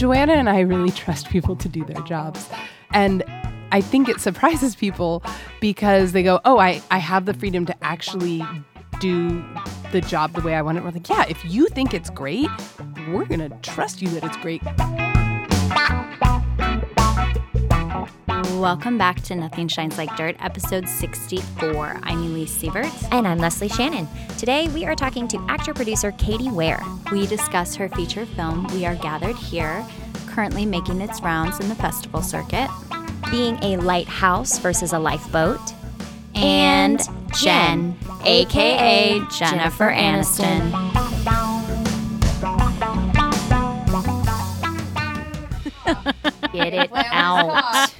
Joanna and I really trust people to do their jobs. And I think it surprises people because they go, Oh, I, I have the freedom to actually do the job the way I want it. We're like, Yeah, if you think it's great, we're going to trust you that it's great. Welcome back to Nothing Shines Like Dirt, episode 64. I'm Elise Sievert. And I'm Leslie Shannon. Today we are talking to actor producer Katie Ware. We discuss her feature film, We Are Gathered Here, currently making its rounds in the festival circuit, being a lighthouse versus a lifeboat, and Jen, aka Jennifer Aniston. Get it out.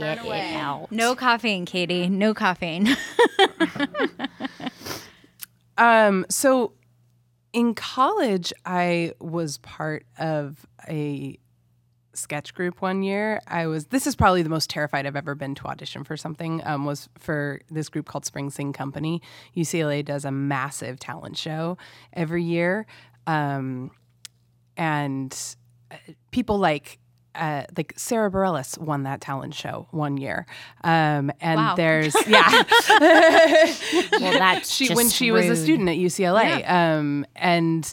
Get it out. No caffeine, Katie. No caffeine. Um, so in college, I was part of a sketch group one year. I was this is probably the most terrified I've ever been to audition for something. Um, was for this group called Spring Sing Company. UCLA does a massive talent show every year, um, and uh, people like. Uh, like Sara Bareilles won that talent show one year, um, and Wow. there's yeah, Well, that's she just when she was a student at UCLA. Um, and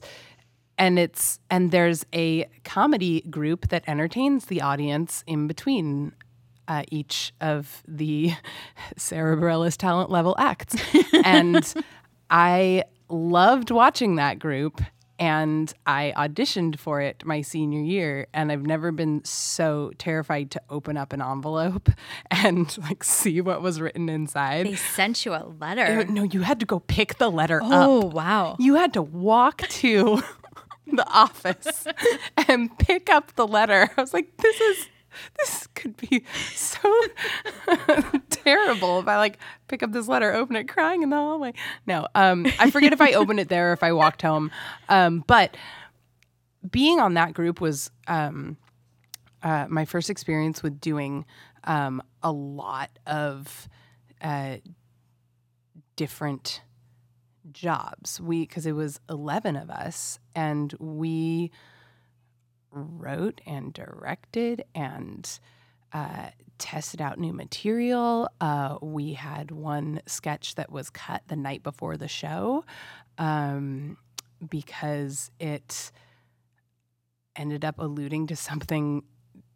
and it's and there's a comedy group that entertains the audience in between uh, each of the Sara Bareilles talent level acts, and I loved watching that group. And I auditioned for it my senior year, and I've never been so terrified to open up an envelope and like see what was written inside. they sent you a Uh, letter. No, you had to go pick the letter Oh, up. Oh, wow. You had to walk to the office and pick up the letter. I was like, this is this could be so terrible if I like pick up this letter, open it crying in the hallway. No, um, I forget if I opened it there or if I walked home. Um, but being on that group was um, uh, my first experience with doing um, a lot of uh, different jobs. We because it was eleven of us, and we wrote and directed and uh, tested out new material. Uh, we had one sketch that was cut the night before the show um, because it ended up alluding to something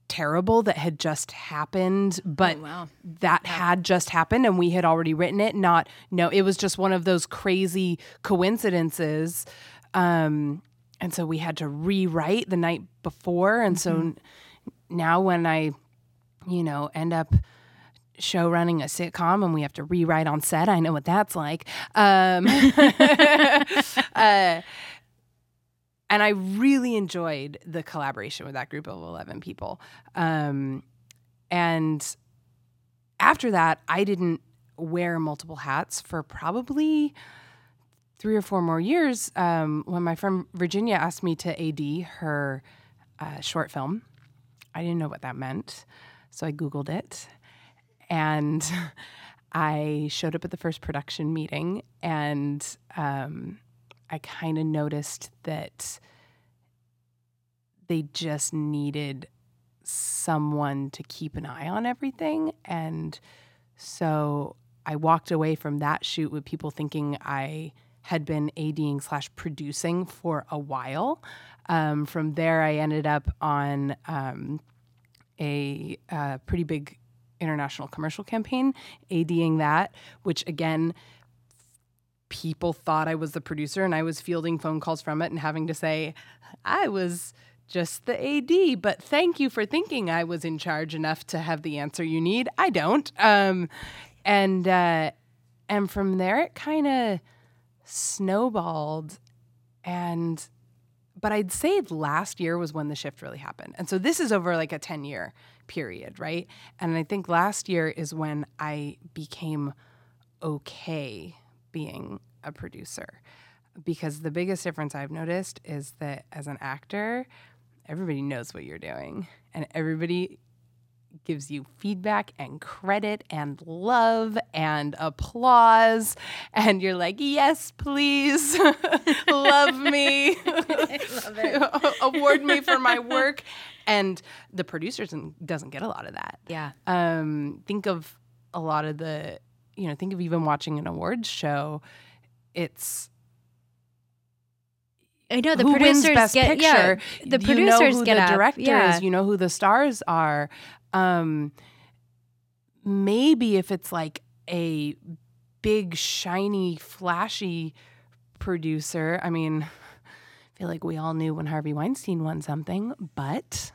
terrible that had just happened, but Oh, wow. that had just happened and we had already written it. Not, no, it was just one of those crazy coincidences. Um, and so we had to rewrite the night before. And so n- now when I, you know, end up show running a sitcom and we have to rewrite on set, I know what that's like. Um, uh, and I really enjoyed the collaboration with that group of 11 people. Um, and after that, I didn't wear multiple hats for probably three or four more years. Um, when my friend Virginia asked me to AD her uh, short film, I didn't know what that meant. So I Googled it and I showed up at the first production meeting and um, I kind of noticed that they just needed someone to keep an eye on everything. And so I walked away from that shoot with people thinking I had been ADing slash producing for a while. Um, from there, I ended up on um, a uh, pretty big international commercial campaign, ADing that, which again, people thought I was the producer and I was fielding phone calls from it and having to say, I was just the AD, but thank you for thinking I was in charge enough to have the answer you need. I don't. Um, and uh, and from there it kind of snowballed and but I'd say last year was when the shift really happened. And so this is over like a 10 year period, right? And I think last year is when I became okay being a producer. Because the biggest difference I've noticed is that as an actor, everybody knows what you're doing and everybody gives you feedback and credit and love and applause. And you're like yes please love me. Love award me for my work. And the producer doesn't, get a lot of that. Yeah. um, think of a lot of the you know think of even watching an awards show. It's I know the who producers wins best get picture. yeah, the you know producers who get the director yeah. you know who the stars are um maybe if it's like a big shiny flashy producer i mean i feel like we all knew when harvey weinstein won something but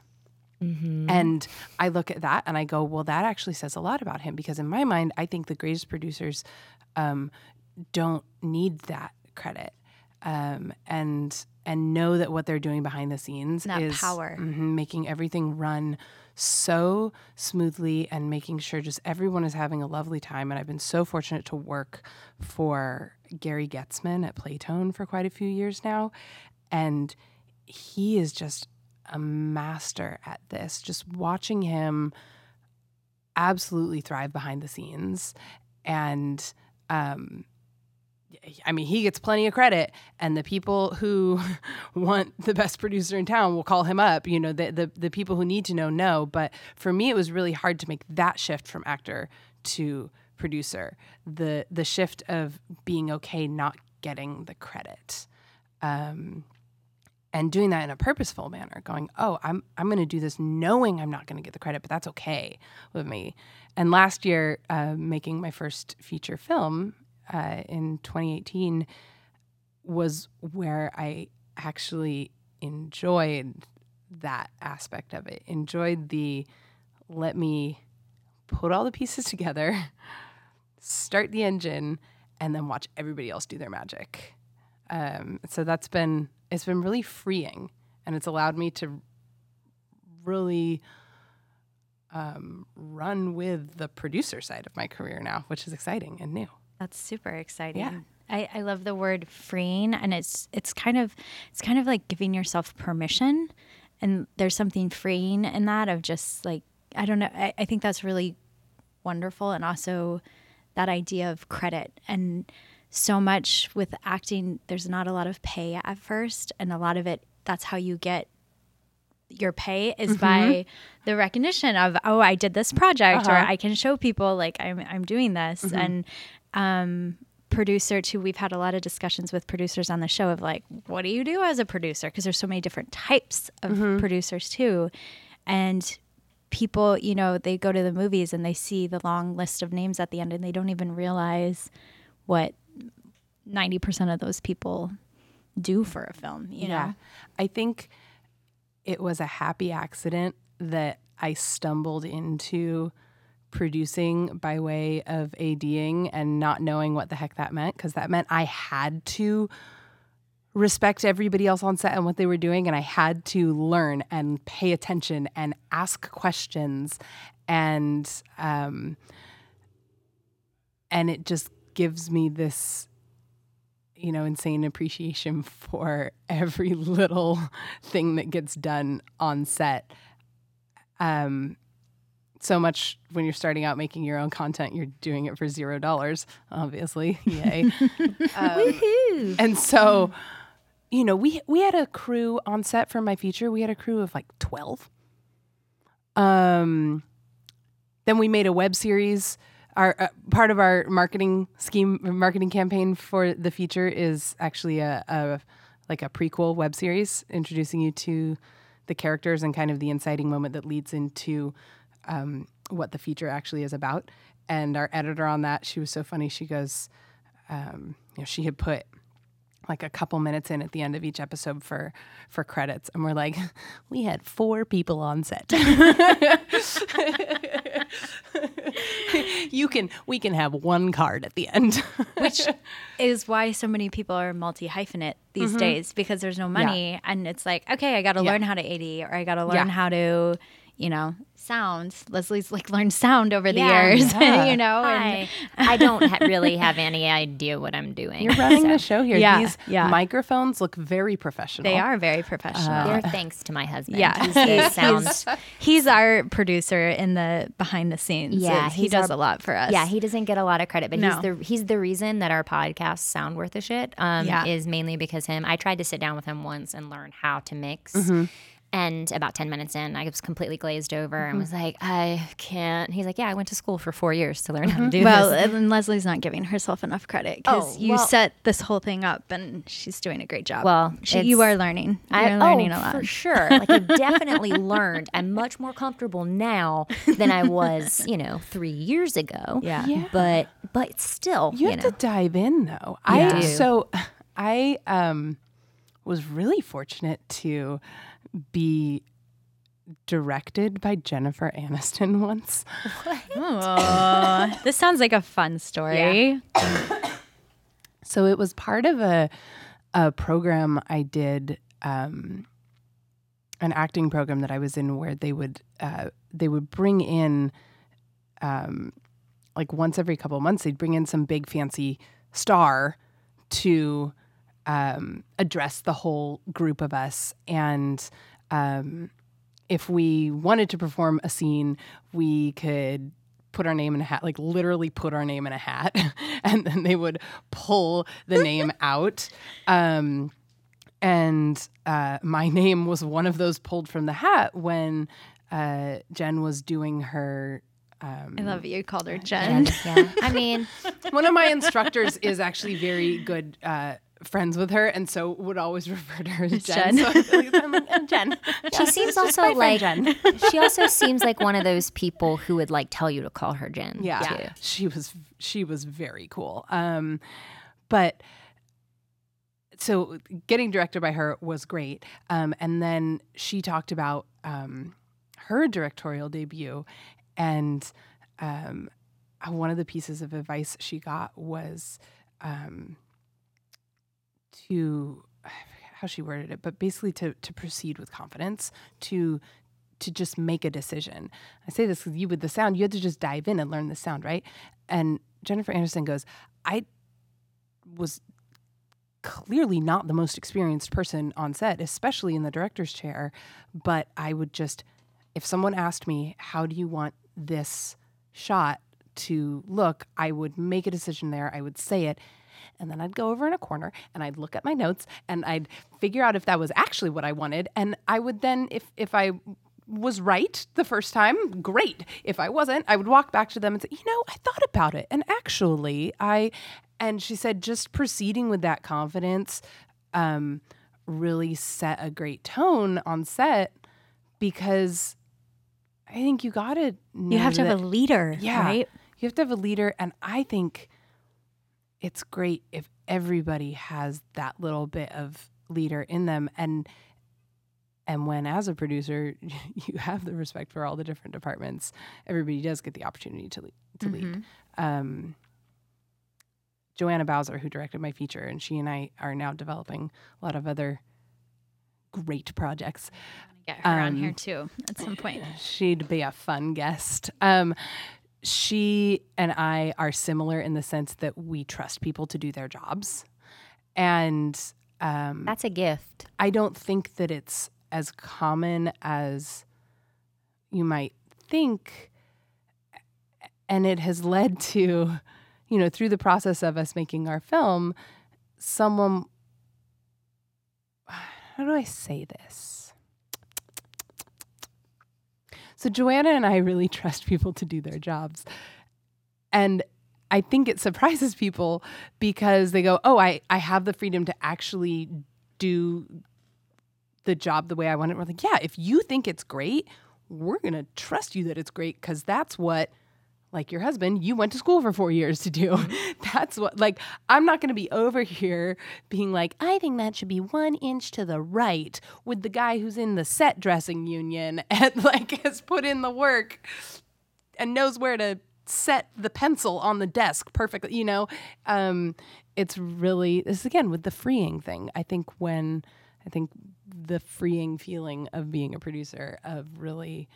Mm-hmm. and I look at that and I go, well, that actually says a lot about him because in my mind, I think the greatest producers um, don't need that credit um, and and know that what they're doing behind the scenes That is power. mhm, making everything run so smoothly and making sure just everyone is having a lovely time. And I've been so fortunate to work for Gary Goetzman at Playtone for quite a few years now, and he is just a master at this. Just watching him absolutely thrive behind the scenes. And um, I mean, he gets plenty of credit, and the people who want the best producer in town will call him up. You know, the, the the people who need to know know. But for me, it was really hard to make that shift from actor to producer. The the shift of being okay not getting the credit. Um, and doing that in a purposeful manner going oh i'm i'm going to do this knowing i'm not going to get the credit but that's okay with me and last year uh, making my first feature film uh, in 2018 was where i actually enjoyed that aspect of it enjoyed the let me put all the pieces together start the engine and then watch everybody else do their magic. Um, so that's been it's been really freeing and it's allowed me to really um, run with the producer side of my career now which is exciting and new That's super exciting. Yeah. I, I love the word freeing and it's it's kind of it's kind of like giving yourself permission and there's something freeing in that of just like I don't know I, I think that's really wonderful and also that idea of credit and so much with acting there's not a lot of pay at first and a lot of it that's how you get your pay is by the recognition of oh I did this project or Uh-huh. I can show people like I'm I'm doing this and um producer too we've had a lot of discussions with producers on the show of like what do you do as a producer? Because there's so many different types of producers too. And people you know they go to the movies and they see the long list of names at the end and they don't even realize what 90% of those people do for a film you know? I think it was a happy accident that I stumbled into producing by way of ADing and not knowing what the heck that meant because that meant I had to respect everybody else on set and what they were doing and I had to learn and pay attention and ask questions and um and it just gives me this you know, insane appreciation for every little thing that gets done on set. Um, so much when you're starting out making your own content, you're doing it for zero dollars, obviously. Yay. Um, and so, you know, we we had a crew on set for my feature. We had a crew of like twelve. Um, then we made a web series. Our uh, part of our marketing scheme, marketing campaign for the feature is actually a, a like a prequel web series introducing you to the characters and kind of the inciting moment that leads into um, what the feature actually is about. And our editor on that, she was so funny. She goes, um, you know, she had put like a couple minutes in at the end of each episode for for credits and we're like we had four people on set you can we can have one card at the end which is why so many people are multi hyphenate these days because there's no money and it's like okay i got to Mm-hmm. Yeah. learn how to ad or i got to learn Yeah. how to you know, sounds. Leslie's like learned sound over the Yeah. years, Yeah. you know. and- I, I don't ha- really have any idea what I'm doing. You're running so the show here. Yeah, These yeah. microphones look very professional. They are very professional. They're thanks to my husband. yeah, He's the sound. he's, he's our producer in the behind the scenes. Yeah, he does our- a lot for us. Yeah, he doesn't get a lot of credit, but No. he's the he's the reason that our podcasts sound worth a shit. Um, Yeah. is mainly because him. I tried to sit down with him once and learn how to mix. Mm-hmm. And about 10 minutes in, I was completely glazed over Mm-hmm. and was like, I can't. He's like, Yeah, I went to school for four years to learn how to do well, this. Well, and Leslie's not giving herself enough credit because Oh, you well- set this whole thing up, and she's doing a great job. Well, she, you are learning. I, You're learning oh, a lot. for sure. Like I've definitely learned. I'm much more comfortable now than I was, you know, three years ago. Yeah. Yeah. But but still, You you, have know, to dive in though. You I do. so I um was really fortunate to be directed by Jennifer Aniston once. Oh, this sounds like a fun story. So it was part of a a program I did, um, an acting program that I was in, where they would uh, they would bring in, um, like once every couple of months, they'd bring in some big fancy star to um, address the whole group of us, and um, if we wanted to perform a scene, we could put our name in a hat, like literally put our name in a hat, and then they would pull the name out. Um, and uh, my name was one of those pulled from the hat when uh, Jen was doing her. Um, I love that you called her Jen. yeah, yeah. I mean, one of my instructors is actually very good uh, friends with her, and so would always refer to her as Jen. Jen. So like I'm "Oh, Jen. she seems also like Jen. she also seems like one of those people who would like tell you to call her Jen. yeah, too. she was she was very cool. Um, but so getting directed by her was great. Um, and then she talked about um, her directorial debut, and um, uh, one of the pieces of advice she got was um, to how she worded it, but basically to to proceed with confidence, to to just make a decision. I say this because you with the sound, you had to just dive in and learn the sound, right? And Jennifer Anderson goes, I was clearly not the most experienced person on set, especially in the director's chair, but I would just, if someone asked me, how do you want this shot to look, I would make a decision there. I would say it. And then I'd go over in a corner and I'd look at my notes and I'd figure out if that was actually what I wanted. And I would then, if if I was right the first time, great. If I wasn't, I would walk back to them and say, you know, I thought about it. And actually, I, and she said, just proceeding with that confidence um, really set a great tone on set because I think you got to You have to have a leader, yeah. right? You have to have a leader. And I think it's great if everybody has that little bit of leader in them. And and when as a producer you have the respect for all the different departments, everybody does get the opportunity to lead, to lead. Um, Joanna Bowser, who directed my feature, and she and I are now developing a lot of other great projects. Get her on Um, here too at some point. She'd be a fun guest. Um, she and I are similar in the sense that we trust people to do their jobs. And um, That's a gift. I don't think that it's as common as you might think. And it has led to, you know, through the process of us making our film, someone, how do I say this? So Joanna and I really trust people to do their jobs. And I think it surprises people because they go, "Oh, I I have the freedom to actually do the job the way I want it." We're like, "Yeah, if you think it's great, we're going to trust you that it's great cuz that's what like your husband, you went to school for 4 years to do. that's what like I'm not going to be over here being like, "I think that should be 1 inch to the right" with the guy who's in the set dressing union and like has put in the work and knows where to set the pencil on the desk perfectly you know um it's really this is again with the freeing thing i think when i think the freeing feeling of being a producer of really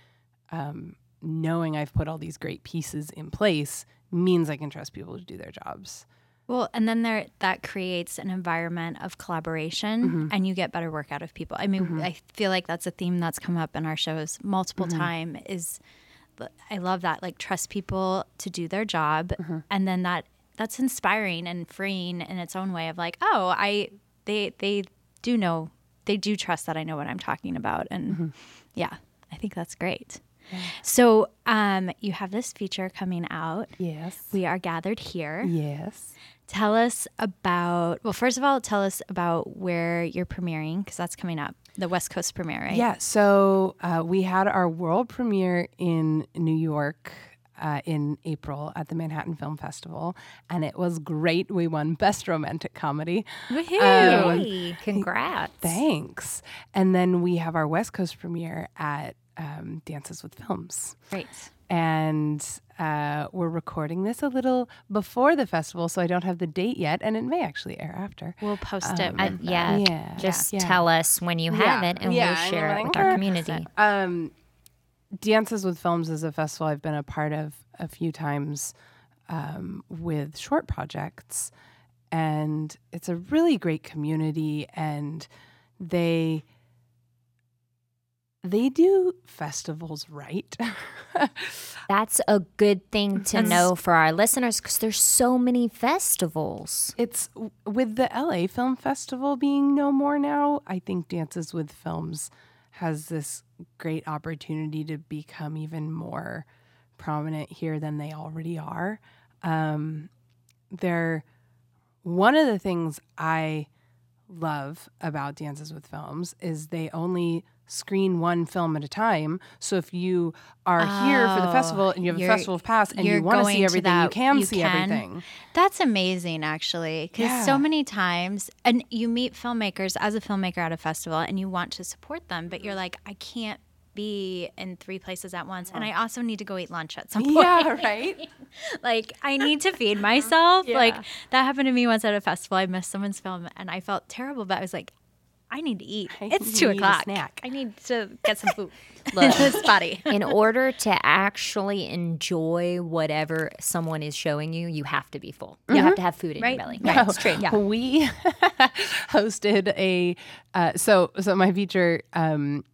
um, knowing I've put all these great pieces in place means I can trust people to do their jobs. Well, and then there that creates an environment of collaboration Mm-hmm. and you get better work out of people. I mean, I feel like that's a theme that's come up in our shows multiple Mm-hmm. time is I love that like trust people to do their job Mm-hmm. and then that that's inspiring and freeing in its own way of like, oh, I they they do know they do trust that I know what I'm talking about and Mm-hmm. yeah, I think that's great. So, um, you have this feature coming out. Yes. We are gathered here. Yes. Tell us about, well, first of all, tell us about where you're premiering because that's coming up, the West Coast premiere, right? Yeah. So uh, we had our world premiere in New York. Uh, in April at the Manhattan Film Festival, and it was great. We won Best Romantic Comedy. Woohoo! Hey, congrats. Thanks. And then we have our West Coast premiere at um, Dances with Films. Great. and uh, we're recording this a little before the festival, so I don't have the date yet, and it may actually air after. We'll post it. Uh, yeah, Yeah. Just Yeah. tell us when you have Yeah. it, and we'll share mean, it with our community. Um, Dances with Films is a festival I've been a part of a few times um, with short projects, and it's a really great community, and they they do festivals right. That's a good thing to know for our listeners because there's so many festivals. It's with the LA Film Festival being no more now. I think Dances with Films has this great opportunity to become even more prominent here than they already are. Um, they're one of the things I love about Dances with Films is they only screen one film at a time. So if you are here for the Oh, festival and you have a festival of pass and you're want to see everything, you can you see can. everything. That's amazing, actually, because Yeah. so many times, and you meet filmmakers as a filmmaker at a festival, and you want to support them, but you're like, I can't be in three places at once, and I also need to go eat lunch at some point. Yeah, right. like I need to feed myself. Yeah. Like that happened to me once at a festival. I missed someone's film, and I felt terrible, but I was like. I need to eat. I it's two o'clock. snack. I need to get some food. Look. this body. In order to actually enjoy whatever someone is showing you, you have to be full. You have to have food in Right. your belly. Right. Right. It's true. Yeah. We hosted a uh, so so my feature um,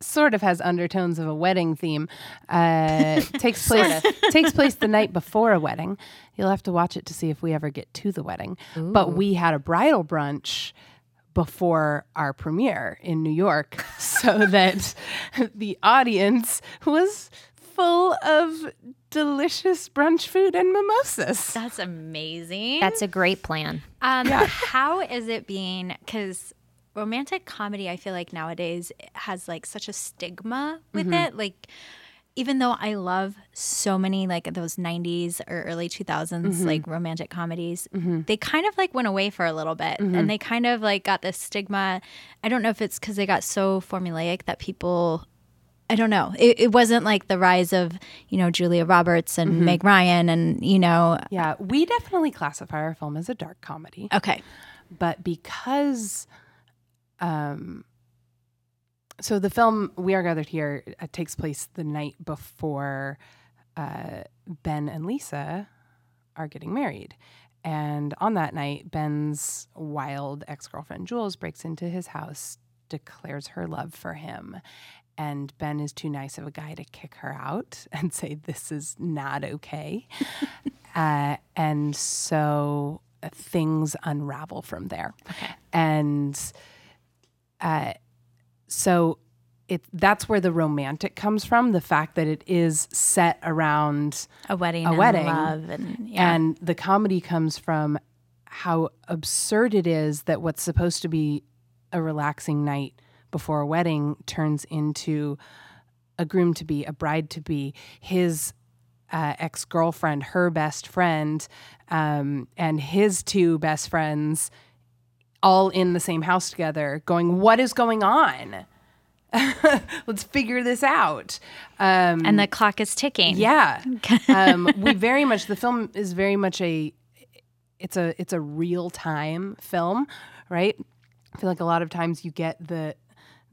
sort of has undertones of a wedding theme. Uh, takes place takes place the night before a wedding. You'll have to watch it to see if we ever get to the wedding. But we had a bridal brunch before our premiere in New York so that the audience was full of delicious brunch food and mimosas. That's amazing. That's a great plan. Um, yeah. How is it being? Because romantic comedy, I feel like nowadays has like such a stigma with it. Like, even though I love so many like those 90s or early 2000s mm-hmm. like romantic comedies, mm-hmm. they kind of like went away for a little bit and mm-hmm. they kind of like got this stigma. I don't know if it's because they got so formulaic that people. I don't know. It, it wasn't like the rise of, you know, Julia Roberts and Meg Ryan and, you know, Yeah, we definitely classify our film as a dark comedy, okay. but because, um, so the film "We Are Gathered Here" uh, takes place the night before uh, Ben and Lisa are getting married, and on that night, Ben's wild ex-girlfriend Jules breaks into his house, declares her love for him. And Ben is too nice of a guy to kick her out and say, This is not okay. Uh, and so uh, things unravel from there. And uh, so it that's where the romantic comes from the fact that it is set around a wedding, A and wedding. love, and yeah, and the comedy comes from how absurd it is that what's supposed to be a relaxing night before a wedding turns into a groom to be, a bride to be, his uh, ex girlfriend, her best friend, um, and his two best friends all in the same house together, going, What is going on? Let's figure this out. Um, and the clock is ticking. yeah. um, we very much the film is very much a it's a it's a real time film, right? I feel like a lot of times you get the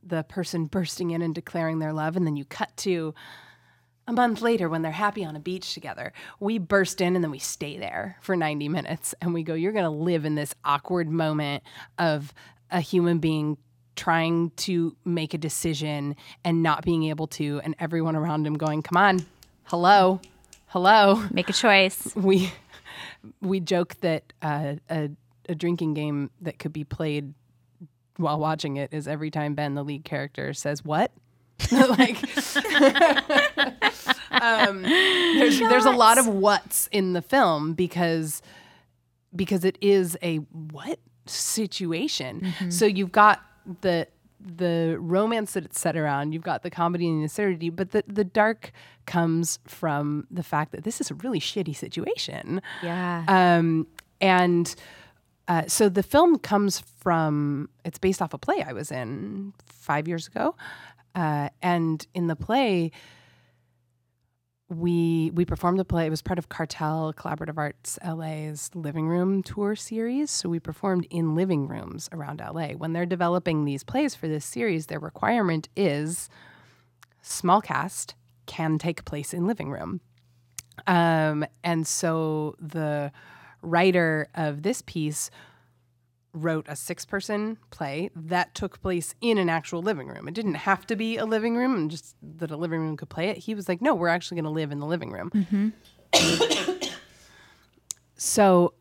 the person bursting in and declaring their love and then you cut to a month later, when they're happy on a beach together, we burst in and then we stay there for 90 minutes and we go, You're going to live in this awkward moment of a human being trying to make a decision and not being able to, and everyone around him going, Come on, hello, hello. Make a choice. We, we joke that uh, a, a drinking game that could be played while watching it is every time Ben, the lead character, says, What? like um, there's there's a lot of what's in the film because because it is a what situation. So you've got the the romance that it's set around, you've got the comedy and the absurdity, but the the dark comes from the fact that this is a really shitty situation. Yeah. Um, and uh, so the film comes from, it's based off a play I was in five years ago. Uh, and in the play, we we performed the play. It was part of Cartel Collaborative Arts LA's living room tour series. So we performed in living rooms around LA. When they're developing these plays for this series, their requirement is small cast can take place in living room. Um, and so the writer of this piece wrote a six person play that took place in an actual living room. It didn't have to be a living room and just that a living room could play it. He was like, no, we're actually going to live in the living room. so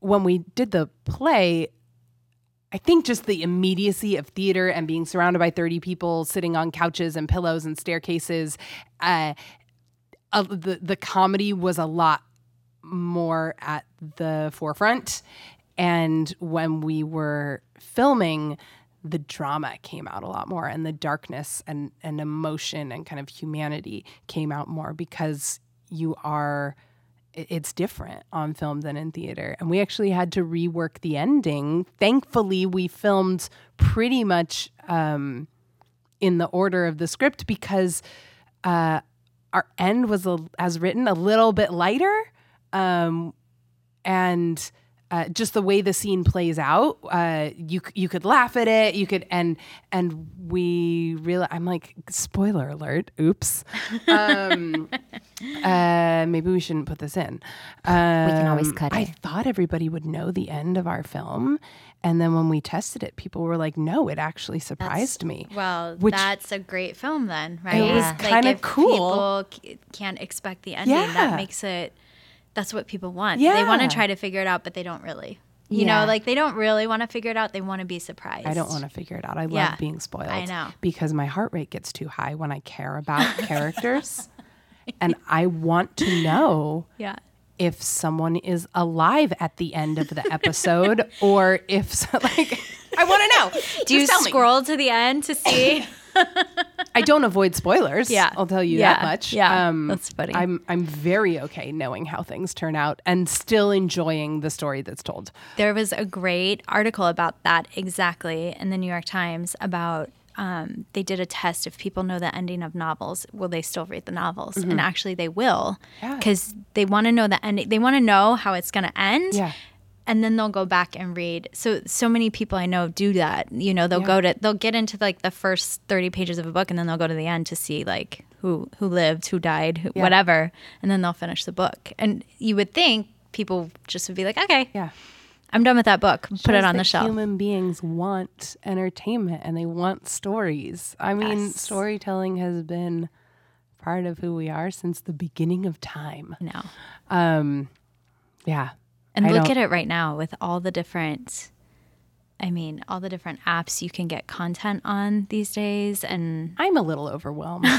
when we did the play, I think just the immediacy of theater and being surrounded by 30 people sitting on couches and pillows and staircases, uh, uh, the, the comedy was a lot more at the forefront. And when we were filming, the drama came out a lot more and the darkness and, and emotion and kind of humanity came out more because you are it's different on film than in theater. And we actually had to rework the ending. Thankfully, we filmed pretty much um, in the order of the script because uh, our end was, as written, a little bit lighter. Um, and uh, just the way the scene plays out, uh, you you could laugh at it, you could and and we really, I'm like, spoiler alert, oops. Um, uh, maybe we shouldn't put this in. Um, We can always cut I thought everybody would know the end of our film, and then when we tested it, people were like, "No, it actually surprised me." Well, Which- that's a great film then, right? It was Like, kinda if cool. People c- can't expect the ending. Yeah. That makes it. That's what people want. Yeah. They want to try to figure it out, but they don't really. You Yeah. know, like they don't really want to figure it out. They want to be surprised. I don't want to figure it out. I Yeah, love being spoiled. I know. Because my heart rate gets too high when I care about characters. And I want to know Yeah. if someone is alive at the end of the episode or if, so- like, I want to know. Do you Just me. scroll to the end to see? I don't avoid spoilers. Yeah. I'll tell you that Yeah. much. Um, Yeah. That's funny. I'm I'm very okay knowing how things turn out and still enjoying the story that's told. there was a great article about that exactly in the New York Times about um, they did a test if people know the ending of novels, will they still read the novels? And actually, they will Mm-hmm. Yeah. because they want to know the ending. They want to know how it's going to end. Yeah. And then they'll go back and read. So so many people I know do that. You know, they'll go to they'll get into like the first thirty pages of a book, and then they'll go to the end to see like who who lived, who died, who, Yeah. whatever, and then they'll finish the book. And you would think people just would be like, okay, Yeah. I'm done with that book. Put it on the shelf. Human beings want entertainment and they want stories. I mean, Yes. storytelling has been part of who we are since the beginning of time. No. Um, yeah. And I look don't- at it right now with all the different I mean, all the different apps you can get content on these days and I'm a little overwhelmed.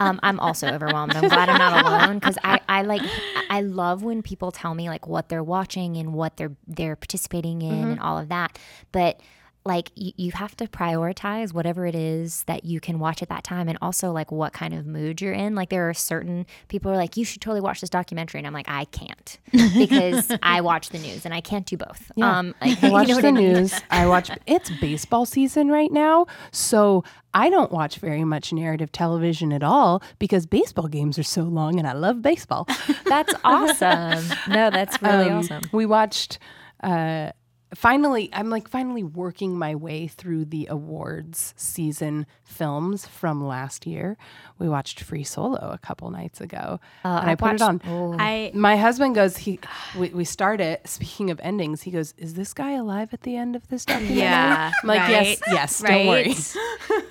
Um, I'm also overwhelmed. I'm glad I'm not alone because I, I like I love when people tell me like what they're watching and what they're they're participating in and all of that. But like you, you have to prioritize whatever it is that you can watch at that time and also like what kind of mood you're in. Like there are certain people who are like, you should totally watch this documentary. And I'm like, I can't because I watch the news and I can't do both. Um, like, I watch you know the I mean? news. I watch. It's baseball season right now, so I don't watch very much narrative television at all because baseball games are so long, and I love baseball. That's awesome. No, that's really Um, awesome. We watched uh, finally I'm like finally working my way through the awards season films from last year. We watched Free Solo a couple nights ago, and I, I put it watched- on. I My husband goes, he we, we start it. Speaking of endings, he goes, "Is this guy alive at the end of this documentary?" Yeah, I'm like, yes, right, yes. Don't worry.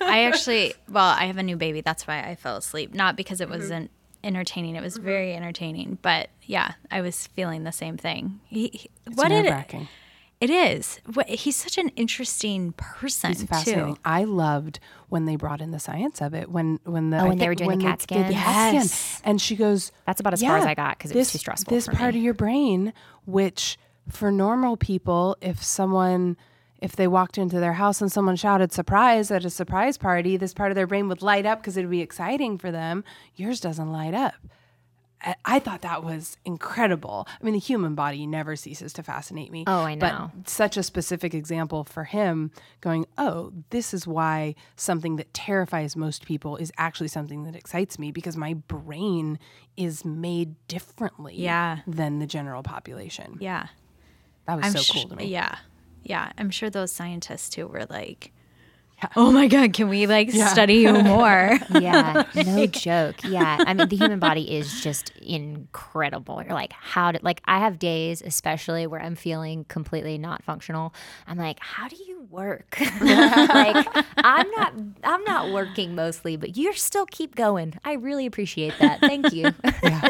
I actually, well, I have a new baby. That's why I fell asleep. Not because Mm-hmm. it wasn't entertaining. It was very entertaining. But yeah, I was feeling the same thing. He, he- It's what did it? It is. He's such an interesting person It's fascinating. too. I loved when they brought in the science of it. When when the Oh, I when they were doing the CAT scan? CAT scan. Yes. and she goes, That's about as far as "Yeah, I got 'cause it was this- too stressful This part me." of your brain, which for normal people, if someone if they walked into their house and someone shouted surprise at a surprise party, this part of their brain would light up because it would be exciting for them. Yours doesn't light up. I- thought that was incredible. I mean, the human body never ceases to fascinate me. Oh, I know. But such a specific example for him going, oh, this is why something that terrifies most people is actually something that excites me because my brain is made differently Yeah. than the general population. Yeah. That was I'm so cool to me. Yeah. Yeah. I'm sure those scientists too were like, oh my God, can we like study you more? yeah, no joke. Yeah, I mean the human body is just incredible. You're like, how did like I have days, especially where I'm feeling completely not functional. I'm like, how do you work? like I'm not I'm not working mostly, but you're still keep going. I really appreciate that. Thank you. Yeah.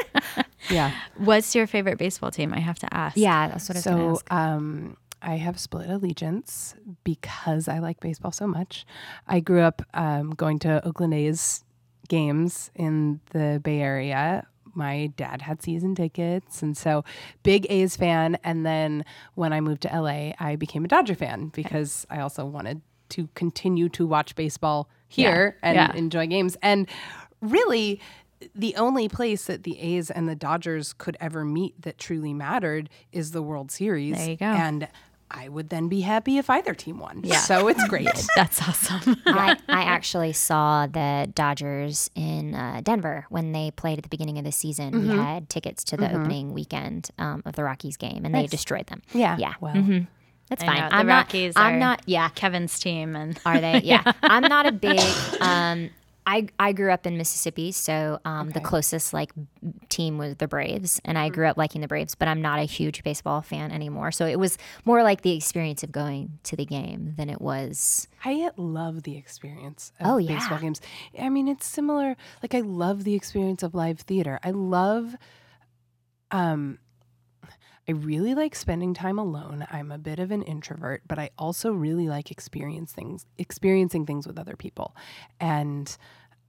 yeah. What's your favorite baseball team? I have to ask. yeah, that's what I was gonna So ask. um, I have split allegiance because I like baseball so much. I grew up um, going to Oakland A's games in the Bay Area. My dad had season tickets, and so big A's fan. And then when I moved to LA, I became a Dodger fan because I also wanted to continue to watch baseball here and Yeah. enjoy games. And really, the only place that the A's and the Dodgers could ever meet that truly mattered is the World Series. There you go. And I would then be happy if either team won. Yeah. So it's great. That's awesome. I, I actually saw the Dodgers in uh, Denver when they played at the beginning of the season. Mm-hmm. We had tickets to the opening weekend um, of the Rockies game, and they destroyed them. Yeah. Yeah. Well, Mhm. That's I fine. know, the I'm Rockies not. I'm not. Yeah. Kevin's team and Are they? Yeah. I'm not a big. Um, I I grew up in Mississippi, so um, the closest like team was the Braves, and I grew up liking the Braves. But I'm not a huge baseball fan anymore. So it was more like the experience of going to the game than it was. I love the experience of Oh, yeah. baseball games. I mean, it's similar. Like I love the experience of live theater. I love um I really like spending time alone. I'm a bit of an introvert, but I also really like experience things, experiencing things with other people. And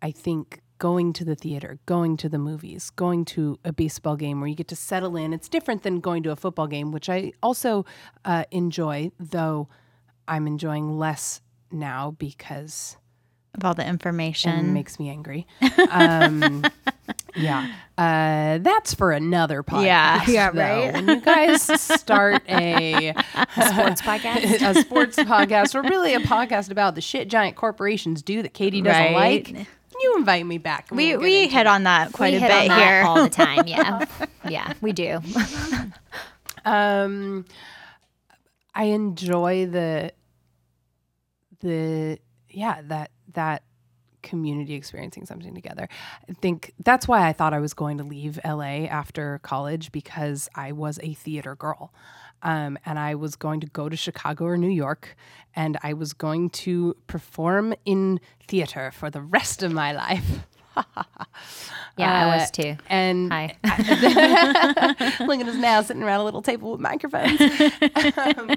I think going to the theater, going to the movies, going to a baseball game where you get to settle in, it's different than going to a football game, which I also uh, enjoy, though I'm enjoying less now because of all the it information. makes me angry. Um, yeah, uh, that's for another podcast. Yeah. Yeah, though. right. When you guys start a Sports podcast. a sports podcast, or really a podcast about the shit giant corporations do that Katie doesn't Right. like, you invite me back. we we'll we hit it. on that quite we a hit bit on that here. all the time. Yeah. yeah, we do. Um, I enjoy the the yeah that that community experiencing something together. I think that's why I thought I was going to leave LA after college because I was a theater girl. Um, and I was going to go to Chicago or New York, and I was going to perform in theater for the rest of my life. Yeah, I Uh, was too. And Hi. look at us now sitting around a little table with microphones. um,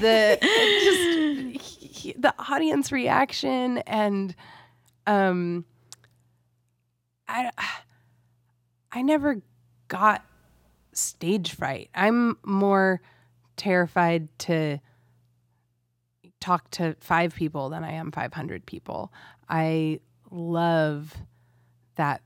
the just the audience reaction and um, I I never got stage fright. I'm more terrified to talk to five people than I am 500 people. I love that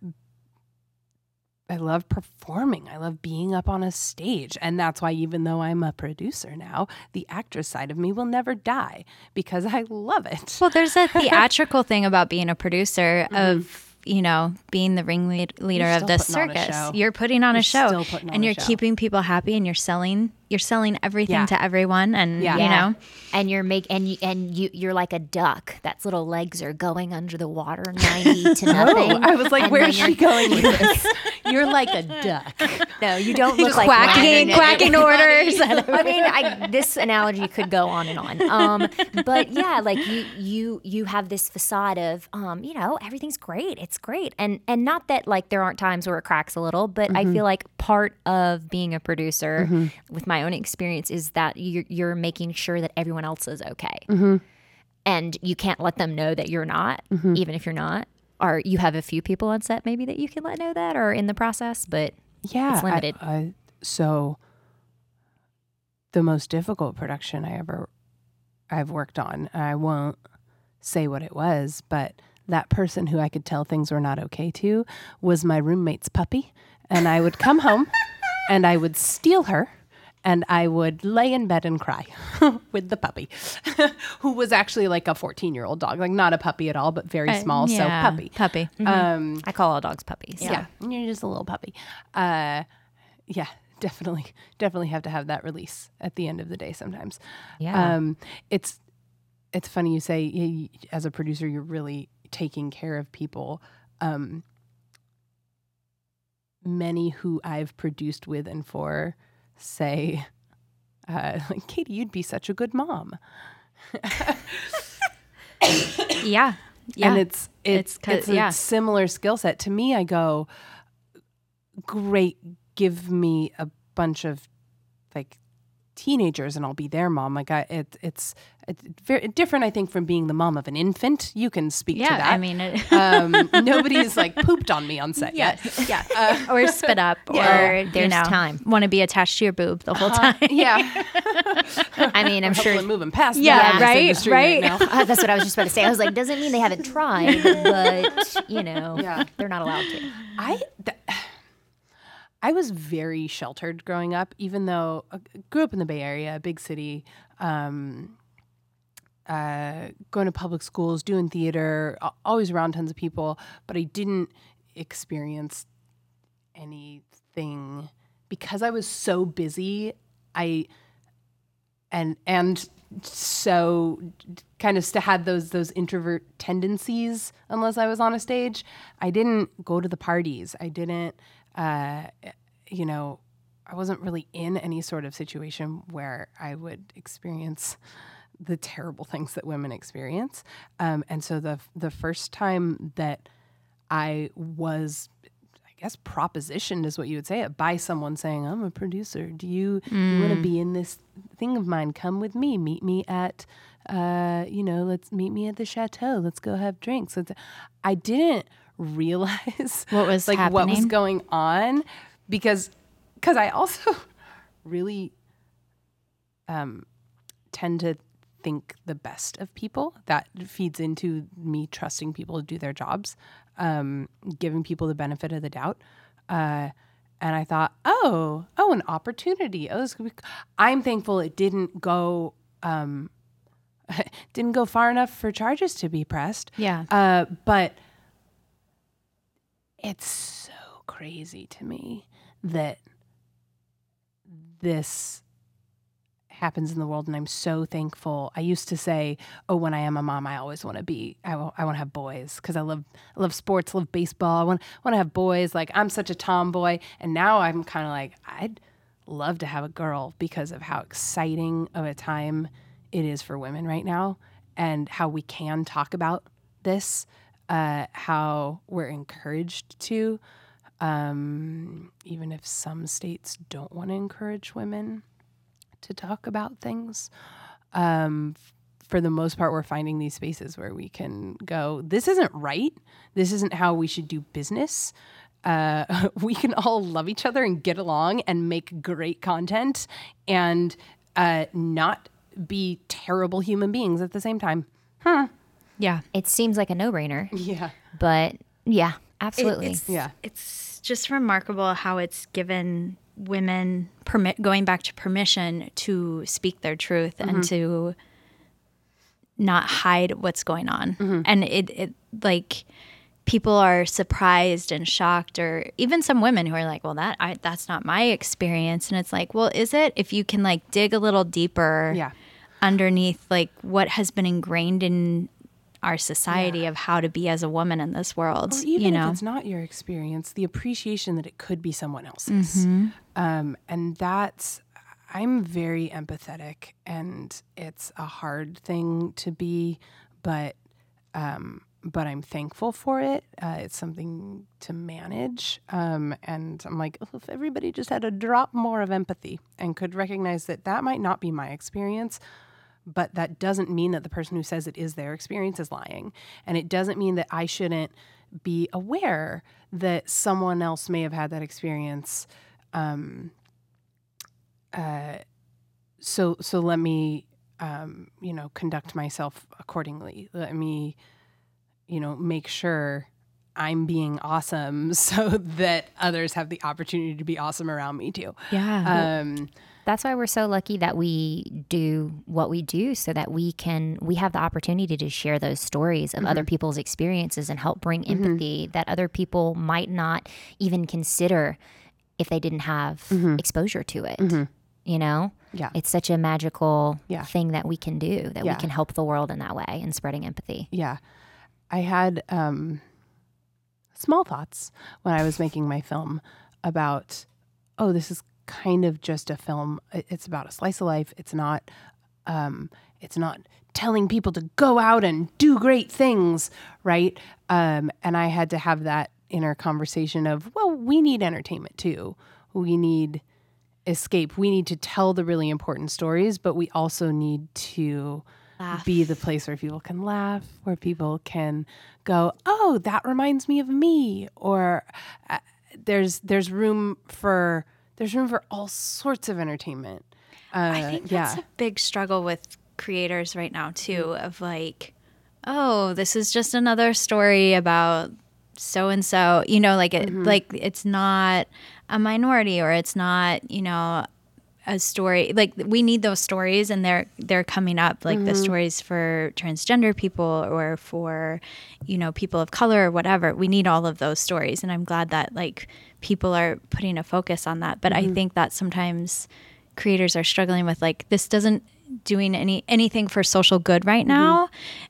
I love performing. I love being up on a stage. And that's why, even though I'm a producer now, the actress side of me will never die because I love it. Well, there's a theatrical thing about being a producer of you know being the ringleader Mm-hmm. Of the putting on a circus. You're putting on You're a show, still putting on and you're show. keeping people happy, and you're selling you're selling everything Yeah. to everyone, and Yeah. you know and you're make and you and you you're like a duck that's little legs are going under the water 90 to nothing. Oh, I was like, And where then is you're- she going with this? You're like a duck. No, you don't look just like quacking, one. quacking orders. I mean, I, this analogy could go on and on. Um, but yeah, like you, you, you have this facade of, um, you know, everything's great. It's great, and and not that like there aren't times where it cracks a little, but I feel like part of being a producer, with my own experience, is that you're, you're making sure that everyone else is okay, mm-hmm. and you can't let them know that you're not, mm-hmm. even if you're not. Or you have a few people on set maybe that you can let know that, or in the process, but Yeah, It's I- limited. I, so the most difficult production I ever I've worked on, I won't say what it was, but that person who I could tell things were not okay to was my roommate's puppy, and I would come home and I would steal her. And I would lay in bed and cry with the puppy, who was actually like a 14 year old dog, like not a puppy at all, but very small. So, Yeah, puppy. puppy. Um, I call all dogs puppies. yeah. You're just a little puppy. Uh, yeah, definitely, definitely have to have that release at the end of the day sometimes. Yeah. Um, it's it's funny you say as a producer you're really taking care of people. Um, many who I've produced with and for say, uh, Katie, you'd be such a good mom. yeah, yeah. and it's it's It's it's a yeah. similar skill set to me. I go, great, give me a bunch of like teenagers, and I'll be their mom. Like I, it, it's it's very different. I think from being the mom of an infant. You can speak to yeah. that. I mean, it, um, nobody's like pooped on me on set yeah, yet. yeah, or spit up, Yeah. or you There's know, time. want to be attached to your boob the whole time. Yeah, I mean, I'm hopefully sure moving past Yeah, that in this right, right. now. Uh, that's what I was just about to say. I was like, doesn't mean they haven't tried, but you know, Yeah. they're not allowed to. I th- I was very sheltered growing up, even though I grew up in the Bay Area, a big city. Um, uh, going to public schools, doing theater, always around tons of people, but I didn't experience anything because I was so busy. I and and so kind of st- had those those introvert tendencies unless I was on a stage. I didn't go to the parties. I didn't, uh, you know, I wasn't really in any sort of situation where I would experience the terrible things that women experience. Um, and so the the first time that I was I guess propositioned is what you would say it by someone saying, "I'm a producer. Do you, you want to be in this thing of mine? Come with me. Meet me at, uh, you know, let's meet me at the chateau. Let's go have drinks." Let's, I didn't realize What was like what was going on because because I also really um, tend to think the best of people. That feeds into me trusting people to do their jobs, um, giving people the benefit of the doubt. Uh, and I thought, oh, oh, an opportunity. Oh, this be. I'm thankful it didn't go. Um, didn't go far enough for charges to be pressed. Yeah. Uh, but it's so crazy to me that this happens in the world and I'm so thankful. I used to say, "Oh, when I am a mom, I always want to be I want to have boys cuz I love I love sports, love baseball. I want to have boys. Like I'm such a tomboy." And now I'm kind of like I'd love to have a girl because of how exciting of a time it is for women right now and how we can talk about this, uh, how we're encouraged to um, even if some states don't want to encourage women to talk about things. Um, for the most part, we're finding these spaces where we can go, this isn't right. This isn't how we should do business. Uh, we can all love each other and get along and make great content and uh, not be terrible human beings at the same time. Yeah. It seems like a no-brainer, Yeah. but yeah, absolutely. It's, Yeah. It's just remarkable how it's given women permit going back to permission to speak their truth and mm-hmm. to not hide what's going on. Mm-hmm. And it, it like people are surprised and shocked or even some women who are like well that I, that's not my experience and it's like well is it if you can like dig a little deeper Yeah. underneath like what has been ingrained in our society of how to be as a woman in this world Or even you know if it's not your experience, the appreciation that it could be someone else's. Um, and that's, I'm very empathetic and it's a hard thing to be, but, um, but I'm thankful for it. Uh, it's something to manage. Um, and I'm like, "Oh, if everybody just had a drop more of empathy and could recognize that that might not be my experience, but that doesn't mean that the person who says it is their experience is lying. And it doesn't mean that I shouldn't be aware that someone else may have had that experience. Um, uh, so, so let me, um, you know, conduct myself accordingly. Let me, you know, make sure I'm being awesome so that others have the opportunity to be awesome around me too. yeah Um, That's why we're so lucky that we do what we do so that we can we have the opportunity to share those stories of other mm-hmm. people's experiences and help bring mm-hmm. empathy that other people might not even consider if they didn't have mm-hmm. exposure to it. You know? Yeah. It's such a magical Yeah. thing that we can do that Yeah. we can help the world in that way and spreading empathy. Yeah. I had um, small thoughts when I was making my film about, oh, this is kind of just a film. It's about a slice of life. It's not, um, it's not telling people to go out and do great things, right? Um, and I had to have that inner conversation of, well, we need entertainment too. We need escape. We need to tell the really important stories, but we also need to be the place where people can laugh, where people can go, "Oh, that reminds me of me," or uh, there's there's room for there's room for all sorts of entertainment. Uh, I think that's yeah, a big struggle with creators right now too of like oh this is just another story about so and so you know like it like it's not a minority or it's not you know a story like we need those stories and they're they're coming up like the mm-hmm. stories for transgender people or for you know people of color or whatever. We need all of those stories and i'm glad that like people are putting a focus on that. But i mm-hmm. think that sometimes creators are struggling with like this doesn't doing any anything for social good right mm-hmm. now.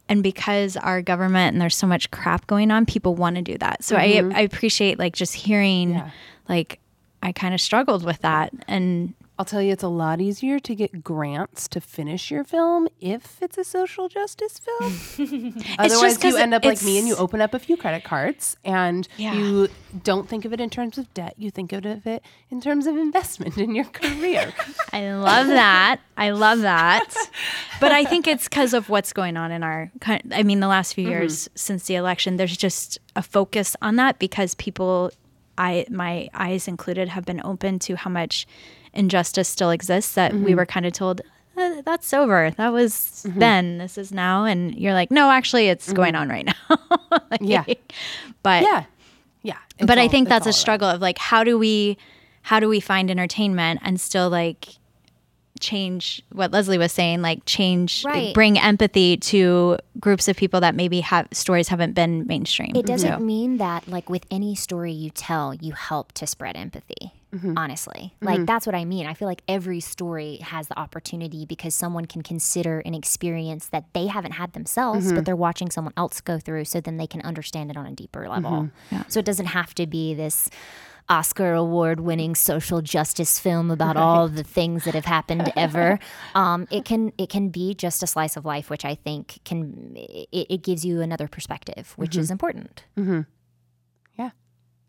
And because our government and there's so much crap going on people want to do that. So I, I appreciate like just hearing Yeah. like i kind of struggled with that. And I'll tell you, it's a lot easier to get grants to finish your film if it's a social justice film. Otherwise, you end up like me and you open up a few credit cards and Yeah. you don't think of it in terms of debt. You think of it in terms of investment in your career. I love that. I love that. But I think it's because of what's going on in our. I mean, the last few mm-hmm. years since the election, there's just a focus on that because people, I my eyes included, have been open to how much injustice still exists. That we were kind of told. "Uh, That's over. That was then. This is now, and you're like, no, actually, it's going on right now. Like, Yeah. but yeah. Yeah. But I think that's a struggle of like how do we how do we find entertainment and still like change what Leslie was saying like change Right. bring empathy to groups of people that maybe have stories haven't been mainstream. It doesn't So- mean that, like, with any story you tell, you help to spread empathy. Mm-hmm. Honestly, mm-hmm. like, that's what I mean. I feel like every story has the opportunity because someone can consider an experience that they haven't had themselves, but mm-hmm. they're watching someone else go through, so then they can understand it on a deeper level. So it doesn't have to be this. Oscar award winning social justice film about all the things that have happened ever. Um, it can it can be just a slice of life, which I think can it, it gives you another perspective, which is important. Yeah.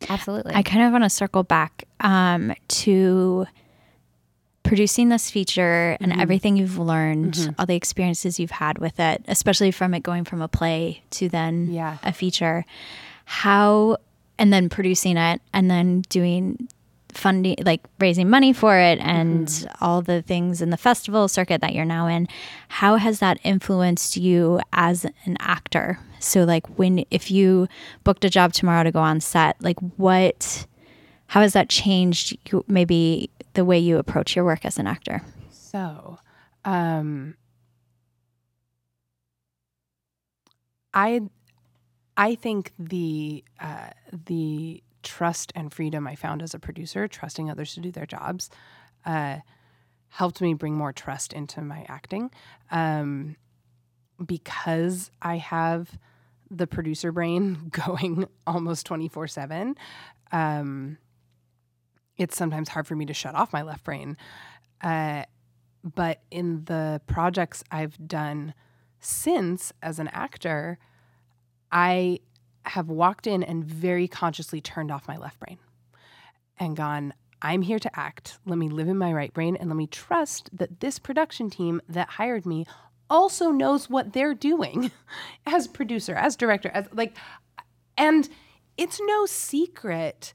Absolutely. I kind of want to circle back um, to producing this feature and everything you've learned, all the experiences you've had with it, especially from it going from a play to then Yeah. a feature. How, and then producing it and then doing funding, like raising money for it and all the things in the festival circuit that you're now in. How has that influenced you as an actor? So, like, when, if you booked a job tomorrow to go on set, like, what, how has that changed you, maybe the way you approach your work as an actor? So, um, I I think the uh, the trust and freedom I found as a producer, trusting others to do their jobs, uh, helped me bring more trust into my acting. Um, because I have the producer brain going almost 24 7, um, it's sometimes hard for me to shut off my left brain. Uh, but in the projects I've done since as an actor, I have walked in and very consciously turned off my left brain and gone, I'm here to act. Let me live in my right brain and let me trust that this production team that hired me also knows what they're doing as producer, as director, as like, and it's no secret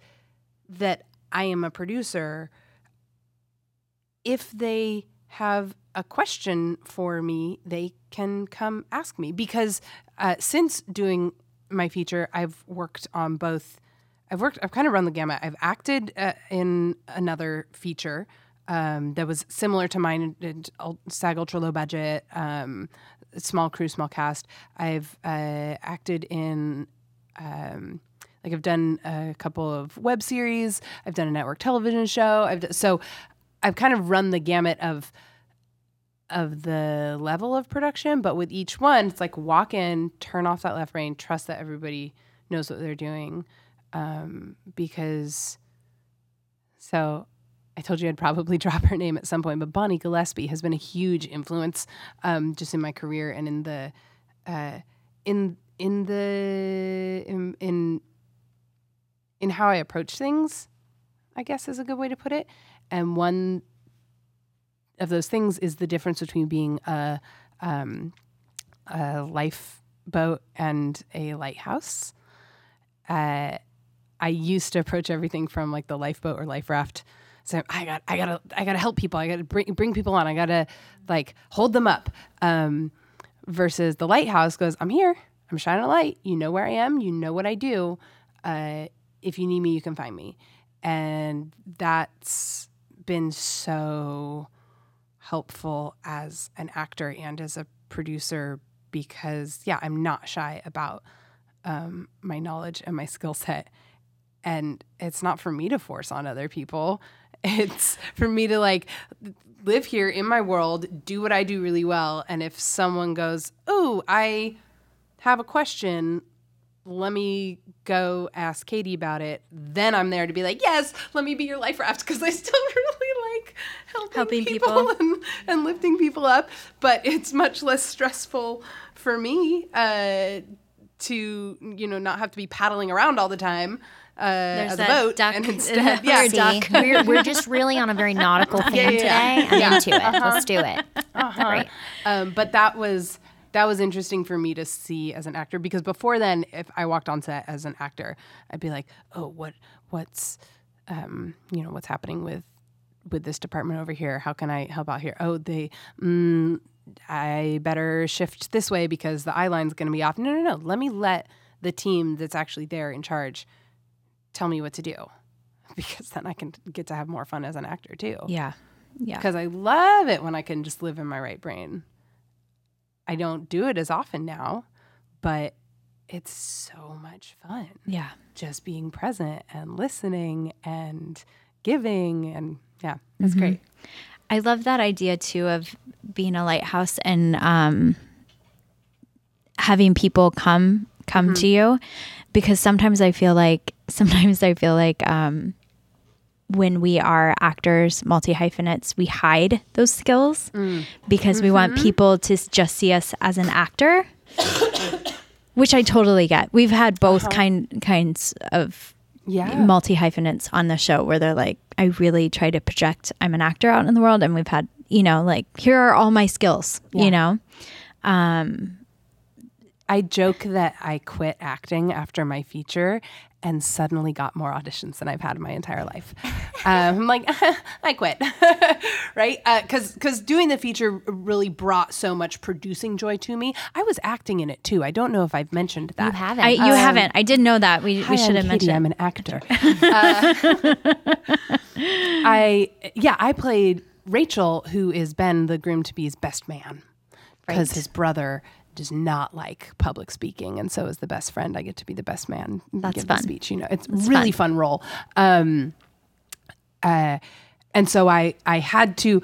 that I am a producer. If they have a question for me, they can come ask me because uh, since doing my feature, I've worked on both. I've worked. I've kind of run the gamut. I've acted uh, in another feature um, that was similar to mine, SAG ultra low budget, um, small crew, small cast. I've uh, acted in. Um, like I've done a couple of web series. I've done a network television show. I've d- so I've kind of run the gamut of of the level of production, but with each one, it's like walk in, turn off that left brain, trust that everybody knows what they're doing. Um, because, so I told you I'd probably drop her name at some point, but Bonnie Gillespie has been a huge influence um, just in my career and in the, uh, in in the in, in in how I approach things. I guess is a good way to put it. And one of those things is the difference between being a, um, a lifeboat and a lighthouse. Uh, I used to approach everything from like the lifeboat or life raft. So I got, I gotta, I gotta help people. I gotta bring, bring people on. I gotta like hold them up. Um, versus the lighthouse goes, I'm here. I'm shining a light. You know where I am. You know what I do. Uh, if you need me, you can find me. And that's been so helpful as an actor and as a producer because, yeah, I'm not shy about um, my knowledge and my skill set. And it's not for me to force on other people. It's for me to like live here in my world, do what I do really well. And if someone goes, Oh, I have a question, let me go ask Katie about it. Then I'm there to be like, yes, let me be your life raft because I still really helping, Helping people, people. And, and lifting people up. But it's much less stressful for me uh, to, you know, not have to be paddling around all the time. Uh, as a boat, duck- and instead, Yeah, yeah, See, duck. we're, we're just really on a very nautical theme Yeah, yeah, today. yeah. I'm into it. Let's do it. Great. Um, but that was that was interesting for me to see as an actor because before then, if I walked on set as an actor, I'd be like, oh, what what's um, you know what's happening with with this department over here? How can I help out here? Oh, they. Mm, I better shift this way because the eye line's going to be off. No, no, no. Let me let the team that's actually there in charge tell me what to do because then I can get to have more fun as an actor too Yeah. Yeah. because I love it when I can just live in my right brain. I don't do it as often now, but it's so much fun Yeah. just being present and listening and giving and yeah, that's Mm-hmm. great. I love that idea too of being a lighthouse and um, having people come come to you because sometimes I feel like sometimes I feel like um, when we are actors, multi hyphenates, we hide those skills because we want people to just see us as an actor, which I totally get. We've had both kind kinds of Yeah. multi hyphenates on the show where they're like, I really try to project I'm an actor out in the world, and we've had, you know, like here are all my skills, Yeah. you know. Um, I joke that I quit acting after my feature and suddenly got more auditions than I've had in my entire life. um, I'm like, I quit, right? Because because doing the feature really brought so much producing joy to me. I was acting in it too. I don't know if I've mentioned that. You haven't. I, you haven't. I did know that. We, Hi, we should I'm have Katie, mentioned. I'm an actor. Uh, I yeah, I played Rachel, who is Ben, the groom to be's best man, because his brother does not like public speaking, and so as the best friend, I get to be the best man. That's give fun. The speech, you know, it's really fun. fun role. Um, uh, and so I I had to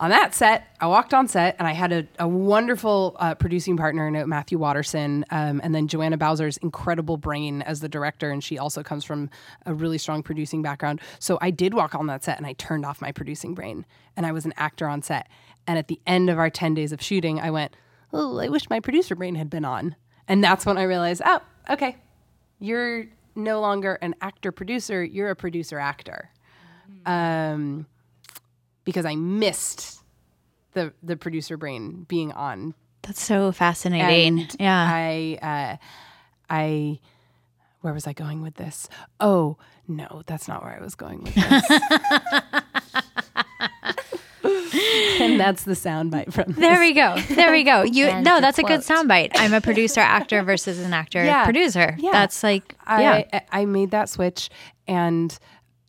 on that set. I walked on set, and I had a, a wonderful uh, producing partner Matthew Watterson, um, and then Joanna Bowser's incredible brain as the director, and she also comes from a really strong producing background. So I did walk on that set, and I turned off my producing brain, and I was an actor on set. And at the end of our ten days of shooting, I went, "Oh, I wish my producer brain had been on." And that's when I realized, oh, okay, you're no longer an actor producer, you're a producer actor. Um, because I missed the the producer brain being on. That's so fascinating. And yeah. I uh, I where was I going with this? Oh, no, that's not where I was going with this. and that's the soundbite from this. There we go. There we go. You no, that's a good quote. soundbite. I'm a producer actor versus an actor Yeah. producer. Yeah. That's like yeah. I, I made that switch and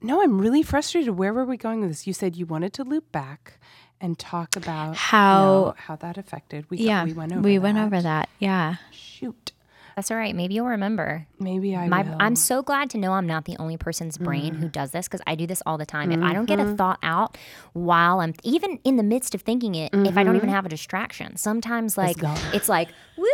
no, I'm really frustrated. Where were we going with this? You said you wanted to loop back and talk about How- no, how that affected. We yeah. we went over we went over that. Yeah. Shoot, That's all right. Maybe you'll remember. maybe I My, will. I'm so glad to know I'm not the only person's brain Mm. who does this because I do this all the time. If I don't Mm-hmm. get a thought out while I'm even in the midst of thinking it, if I don't Mm-hmm. even have a distraction, sometimes like gone. it's like woo,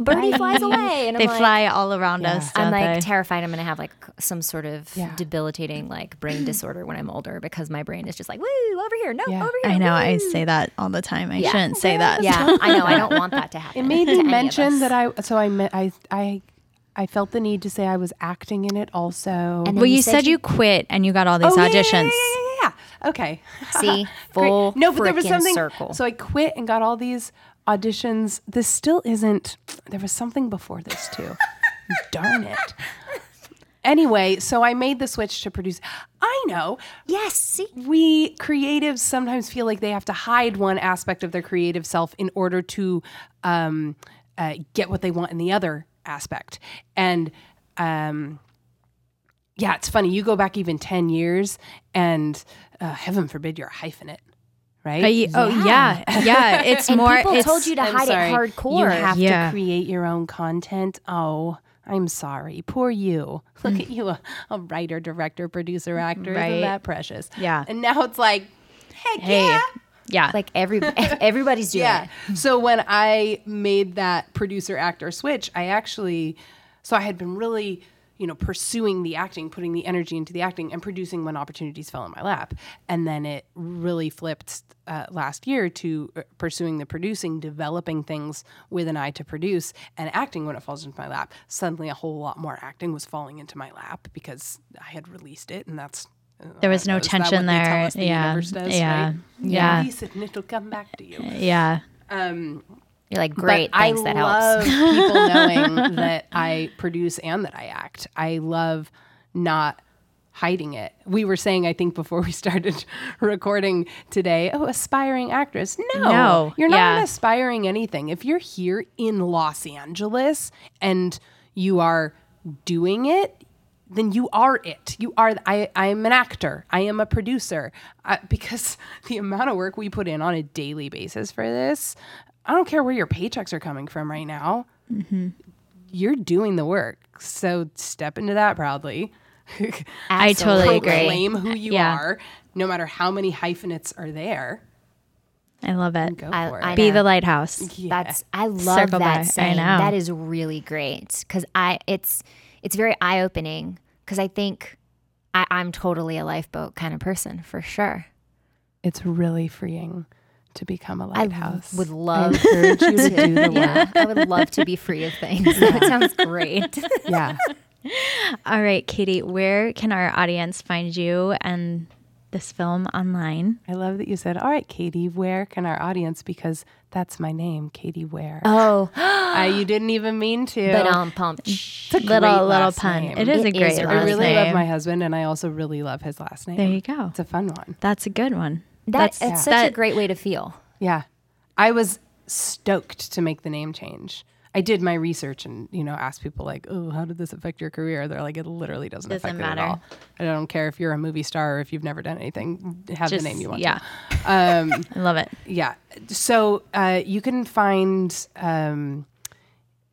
birdie flies away, and They I'm like, fly all around Yeah. us. I'm like they? terrified I'm gonna have like some sort of Yeah. debilitating like brain disorder when I'm older because my brain is just like woo over here, no Yeah. over here. I know. I say that all the time. I Yeah. shouldn't say that. Yeah, I know. I don't want that to happen. It made me mention that I so I me- I I I felt the need to say I was acting in it also. And Well, you said you quit and you got all these Oh, yeah, yeah, auditions. Yeah, yeah, yeah, yeah. Okay. see full no, but there was something. circle. So I quit and got all these auditions. This still isn't. There was something before this too. Darn it. Anyway, so I made the switch to produce. I know yes, see we creatives sometimes feel like they have to hide one aspect of their creative self in order to um, uh, get what they want in the other aspect. And um, yeah, it's funny. You go back even 10 years, and uh, heaven forbid you're a hyphenate, right? Uh, y- Oh yeah, yeah. It's more. people it's, told you to I'm hide sorry. it hardcore. You have Yeah. to create your own content. Oh, I'm sorry. Poor you. Look at you, a, a writer, director, producer, actor. Right. Isn't that precious? Yeah. And now it's like, heck Hey. yeah. Yeah. like every everybody's doing Yeah. it. So when I made that producer actor switch, I actually, so I had been really, you know, pursuing the acting, putting the energy into the acting, and producing when opportunities fell in my lap. And then it really flipped uh, last year to uh, pursuing the producing, developing things with an eye to produce, and acting when it falls into my lap. Suddenly, a whole lot more acting was falling into my lap because I had released it, and that's. uh, There was no is that what tension there. the Yeah. does, Yeah. right? Yeah. Release it and it'll come back to you. yeah. Um, You're like great, but thanks. I that love helps. people knowing that I produce and that I act. I love not hiding it. We were saying, I think, before we started recording today, oh, aspiring actress. No, No, you're not yeah. aspiring anything. If you're here in Los Angeles and you are doing it, then you are it. You are. I. I am an actor. I am a producer. I, because the amount of work we put in on a daily basis for this, I don't care where your paychecks are coming from right now. Mm-hmm. You're doing the work. So step into that proudly. I totally agree. Proclaim who you Yeah. are, no matter how many hyphenates are there. I love it. Go I- for it. I Be the lighthouse. Yeah. That's I love Circle that back. I saying. know. That is really great because I it's it's very eye opening because I think I, I'm totally a lifeboat kind of person for sure. it's really freeing to become a lighthouse. I would love I encourage you to do the. Yeah, I would love to be free of things. That sounds great. Yeah. All right, Katie, where can our audience find you and this film online? I love that you said, "All right, Katie, where can our audience?" Because that's my name, Katie Ware. Oh, I, you didn't even mean to. but um, pumped. It's a great Little little pun. name. It is It a great is I really name. love my husband, and I also really love his last name. There you go. It's a fun one. That's a good one. That, That's it's such that- a great way to feel. Yeah, I was stoked to make the name change. I did my research and you know asked people like, "Oh, how did this affect your career?" They're like, "It literally doesn't, Doesn't affect it matter. at all." I don't care if you're a movie star or if you've never done anything. Have Just the name you want. yeah. To. Um, I love it. yeah. So uh, you can find um,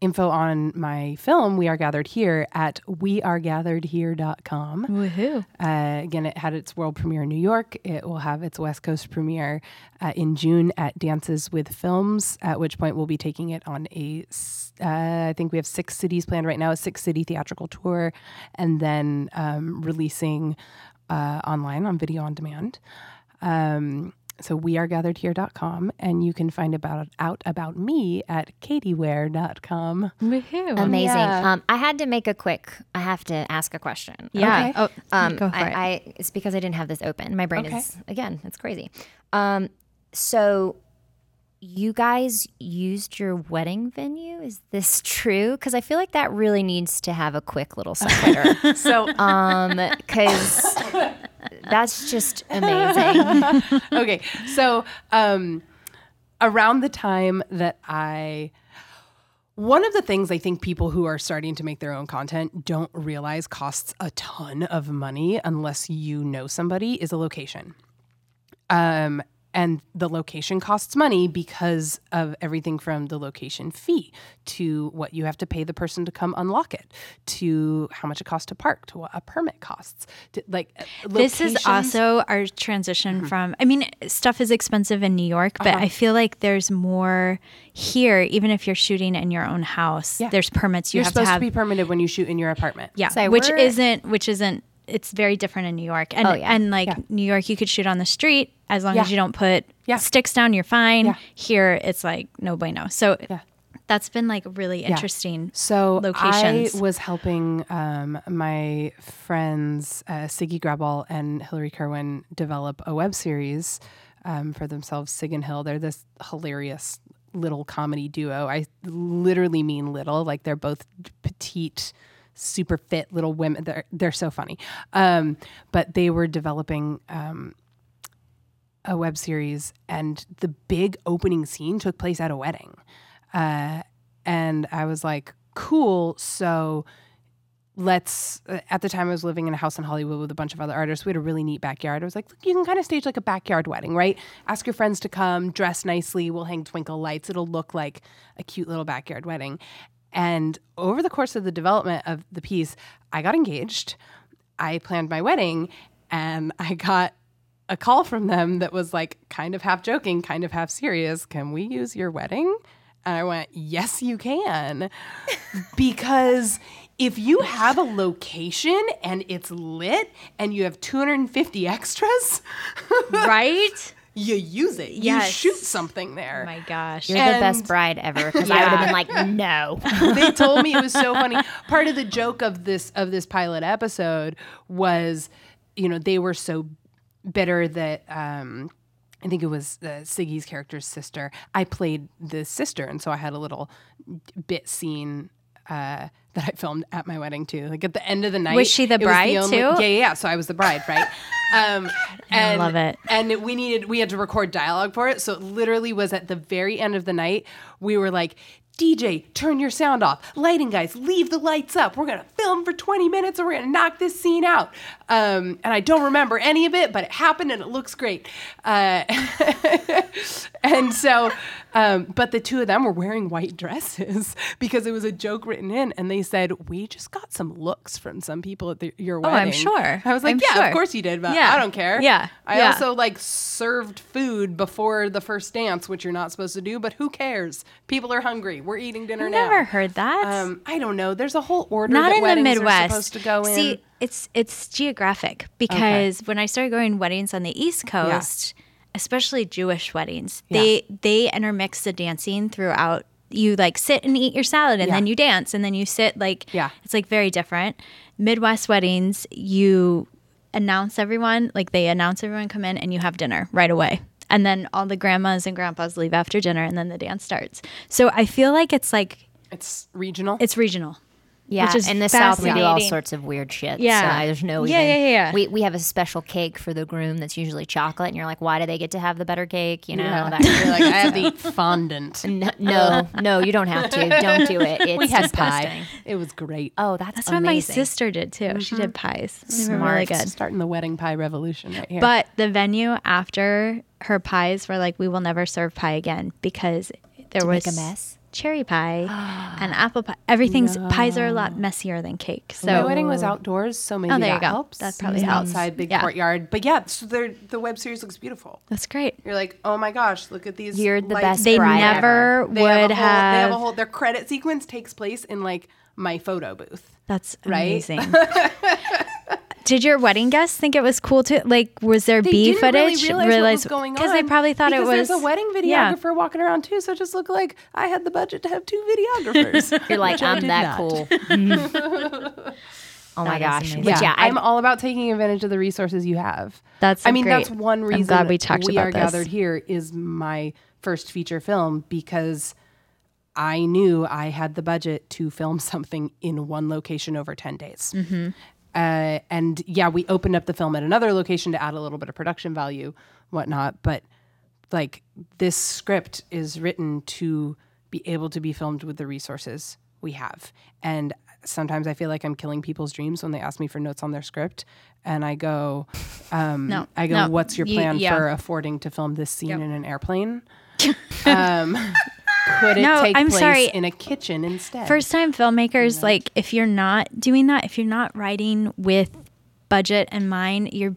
info on my film, We Are Gathered Here, at wearegatheredhere.com. Woohoo. Uh, again, it had its world premiere in New York. It will have its West Coast premiere uh, in June at Dances with Films, at which point we'll be taking it on a, uh, I think we have six cities planned right now, a six city theatrical tour, and then um, releasing uh, online on video on demand. Um, so wearegatheredhere.com, and you can find about out about me at katieware.com. Woohoo. Amazing. Yeah. Um, I had to make a quick. I have to ask a question. yeah. Okay. Oh, Um, go for I, it. I it's because I didn't have this open. My brain Okay. is again, it's crazy. Um, so you guys used your wedding venue? Is this true? Because I feel like that really needs to have a quick little subtitle. So um, because that's just amazing. okay, so um, around the time that I, one of the things I think people who are starting to make their own content don't realize costs a ton of money unless you know somebody is a location. Um, and the location costs money because of everything from the location fee to what you have to pay the person to come unlock it to how much it costs to park to what a permit costs to, like uh, this is also our transition from i mean stuff is expensive in new york but i feel like there's more here even if you're shooting in your own house Yeah. there's permits you you're have supposed to to, be permitted when you shoot in your apartment. yeah So which isn't which isn't it's very different in new york and Oh, yeah. and like Yeah. new york you could shoot on the street as long Yeah. as you don't put Yeah. sticks down you're fine Yeah. here it's like no bueno so that's been like really interesting So locations. I was helping um, my friends uh, Siggy Graball and Hillary Kerwin develop a web series um, for themselves. Sig and Hill, they're this hilarious little comedy duo. I literally mean little, like they're both petite, super fit little women. They're they're so funny. Um, but they were developing. Um, a web series, and the big opening scene took place at a wedding. Uh, and I was like, cool. So let's, uh, at the time I was living in a house in Hollywood with a bunch of other artists. We had a really neat backyard. I was like, look, you can kind of stage like a backyard wedding, right? Ask your friends to come, dress nicely. We'll hang twinkle lights. It'll look like a cute little backyard wedding. And over the course of the development of the piece, I got engaged. I planned my wedding and I got a call from them that was like kind of half joking, kind of half serious. Can we use your wedding? And I went, Yes, you can. because if you have a location and it's lit and you have 250 extras, right you use it. Yes. You shoot something there. oh my gosh You're the best bride ever because I would have been like, no. they told me it was so funny. Part of the joke of this of this pilot episode was, you know, they were so bitter that um, I think it was uh, Siggy's character's sister. I played the sister, and so I had a little bit scene. Uh, that I filmed at my wedding too. Like at the end of the night, Was she the bride, only- too? Yeah, yeah, yeah. So I was the bride, right? Um, and, I love it. And we needed, we had to record dialogue for it. So it literally was at the very end of the night. We were like, DJ, turn your sound off. Lighting guys, leave the lights up. We're gonna film for 20 minutes and we're gonna knock this scene out. Um, and I don't remember any of it, but it happened and it looks great. Uh, and so, um, but the two of them were wearing white dresses because it was a joke written in, and they said, "We just got some looks from some people at the, your wedding. Oh. I'm sure. I was like, I'm "Yeah, sure. of course you did, but Yeah. I don't care." Yeah. I Yeah. also like served food before the first dance, which you're not supposed to do, but who cares? People are hungry. We're eating dinner now. I never heard that Um, I don't know. There's a whole order not that in the Midwest. supposed to go in. See, it's it's geographic because when I started going weddings on the East Coast, especially Jewish weddings, they they intermix the dancing throughout. You like sit and eat your salad, and Yeah. then you dance, and then you sit like Yeah. It's like very different. Midwest weddings, you announce everyone, like they announce everyone come in, and you have dinner right away. And then all the grandmas and grandpas leave after dinner, and then the dance starts. So I feel like it's like it's regional. it's regional. Yeah, Which is in the South we do all sorts of weird shit. Yeah. so there's no Yeah, even, yeah, yeah, yeah. We we have a special cake for the groom that's usually chocolate, and you're like, why do they get to have the better cake? You know, Yeah. that You're like, I have the fondant. no, no, no, you don't have to. Don't do it. It's we had disgusting. pie. It was great. Oh, that's, That's what my sister did too. She mm-hmm. did pies. They were really good. Starting the wedding pie revolution right here. But the venue after her pies were like, we will never serve pie again because there was make a mess? Cherry pie and apple pie. Everything's pies are a lot messier than cake. So My wedding was outdoors, so maybe Oh, there you that go. helps. That probably helps. outside, big Yeah. courtyard. But yeah, so the web series looks beautiful. that's great. You're like, oh my gosh, look at these. You're the best They bride never They have, would a whole, they have a whole. Their credit sequence takes place in like my photo booth. That's Right? amazing. Did your wedding guests think it was cool too? Like, was there They B didn't footage? really realize, what was going on because they probably thought it was There's a wedding Yeah. videographer walking around too, so it just looked like I had the budget to have two videographers. You're like, I I'm that not. cool. oh my That is gosh. Yeah, yeah, I, I'm all about taking advantage of the resources you have. That's I mean, great. that's one reason I'm glad we talked we about are this. gathered here is my first feature film because I knew I had the budget to film something in one location over 10 days. Mm-hmm. Uh, and yeah, we opened up the film at another location to add a little bit of production value, whatnot. But like this script is written to be able to be filmed with the resources we have. And sometimes I feel like I'm killing people's dreams when they ask me for notes on their script. And I go, um, No, I go, no, what's your you- plan yeah. for affording to film this scene in an airplane? um, could it No, take I'm place sorry. in a kitchen instead? First time filmmakers, like if you're not doing that, if you're not writing with budget in mind, you're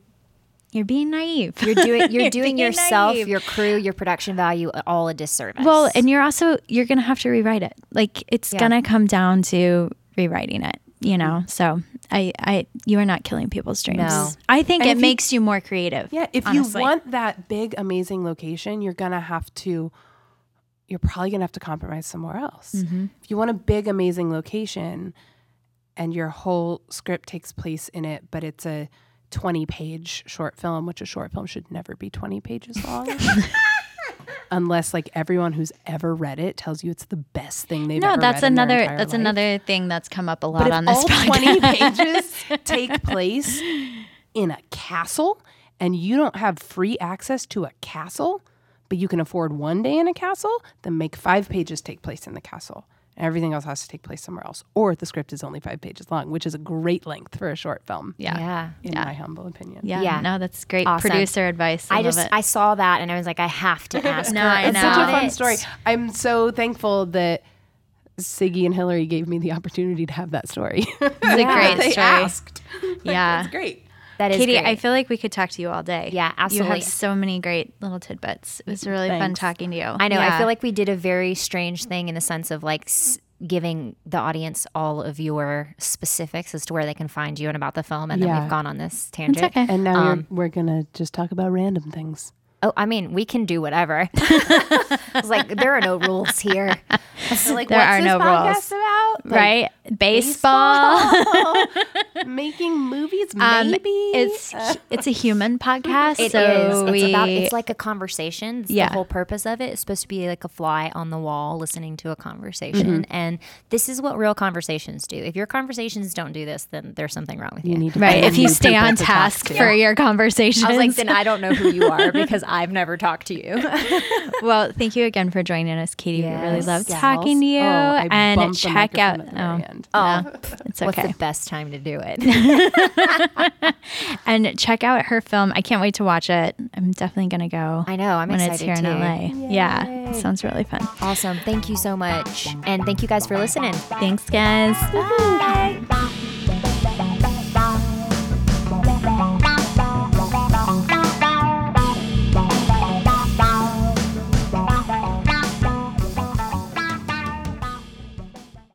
you're being naive. you're doing you're You're doing yourself, naive. your crew, your production value all a disservice. well, and you're also you're gonna have to rewrite it. Like it's Yeah. gonna come down to rewriting it. You know, mm-hmm. so I, I, you are not killing people's dreams. No. I think And it if you- makes you more creative. Yeah, if honestly. you want that big, amazing location, you're gonna have to. You're probably gonna have to compromise somewhere else. Mm-hmm. If you want a big, amazing location, and your whole script takes place in it, but it's a 20 page short film, which a short film should never be 20 pages long. Unless like everyone who's ever read it tells you it's the best thing they've no, ever that's read in their another that's life. another thing that's come up a lot But on this all podcast. 20 pages take place in a castle and you don't have free access to a castle, but you can afford one day in a castle, then make five pages take place in the castle. And everything else has to take place somewhere else. Or if the script is only five pages long, which is a great length for a short film, yeah. yeah. in Yeah. my humble opinion. Yeah, Yeah. no, that's great Awesome. producer advice. I, I just. I saw that and I was like, I have to ask No, her. I It's such a fun story. I'm so thankful that Siggy and Hillary gave me the opportunity to have that story. it's a great they story. asked. Yeah. That's great. That is Katie, great. I feel like we could talk to you all day. Yeah, absolutely. You have so many great little tidbits. It was really fun talking to you. I know. I feel like we did a very strange thing in the sense of like s- giving the audience all of your specifics as to where they can find you and about the film, and then Yeah. we've gone on this tangent. okay. And now Um, we're gonna just talk about random things. Oh, I mean, we can do whatever. it's like there are no rules here. like, There are no rules. about? Like, right? Baseball. making movies, Um, maybe. it's it's a human podcast. It is. so It's we, about. It's like a conversation. It's Yeah. The whole purpose of it is supposed to be like a fly on the wall, listening to a conversation. And this is what real conversations do. If your conversations don't do this, then there's something wrong with you. you need to right. If you new stay on task to. for your conversations. I was like, then I don't know who you are because I've never talked to you. well, thank you again for joining us, Katie. we really Yes, talking to you. Oh, I and check out. microphone very Oh, it's what's okay. the best time to do it? and check out her film. I can't wait to watch it. I'm definitely gonna go. I know. I'm when excited it's here too. in LA. Yeah, it sounds really fun. Awesome. Thank you so much. And thank you guys for listening. Thanks, guys. Bye.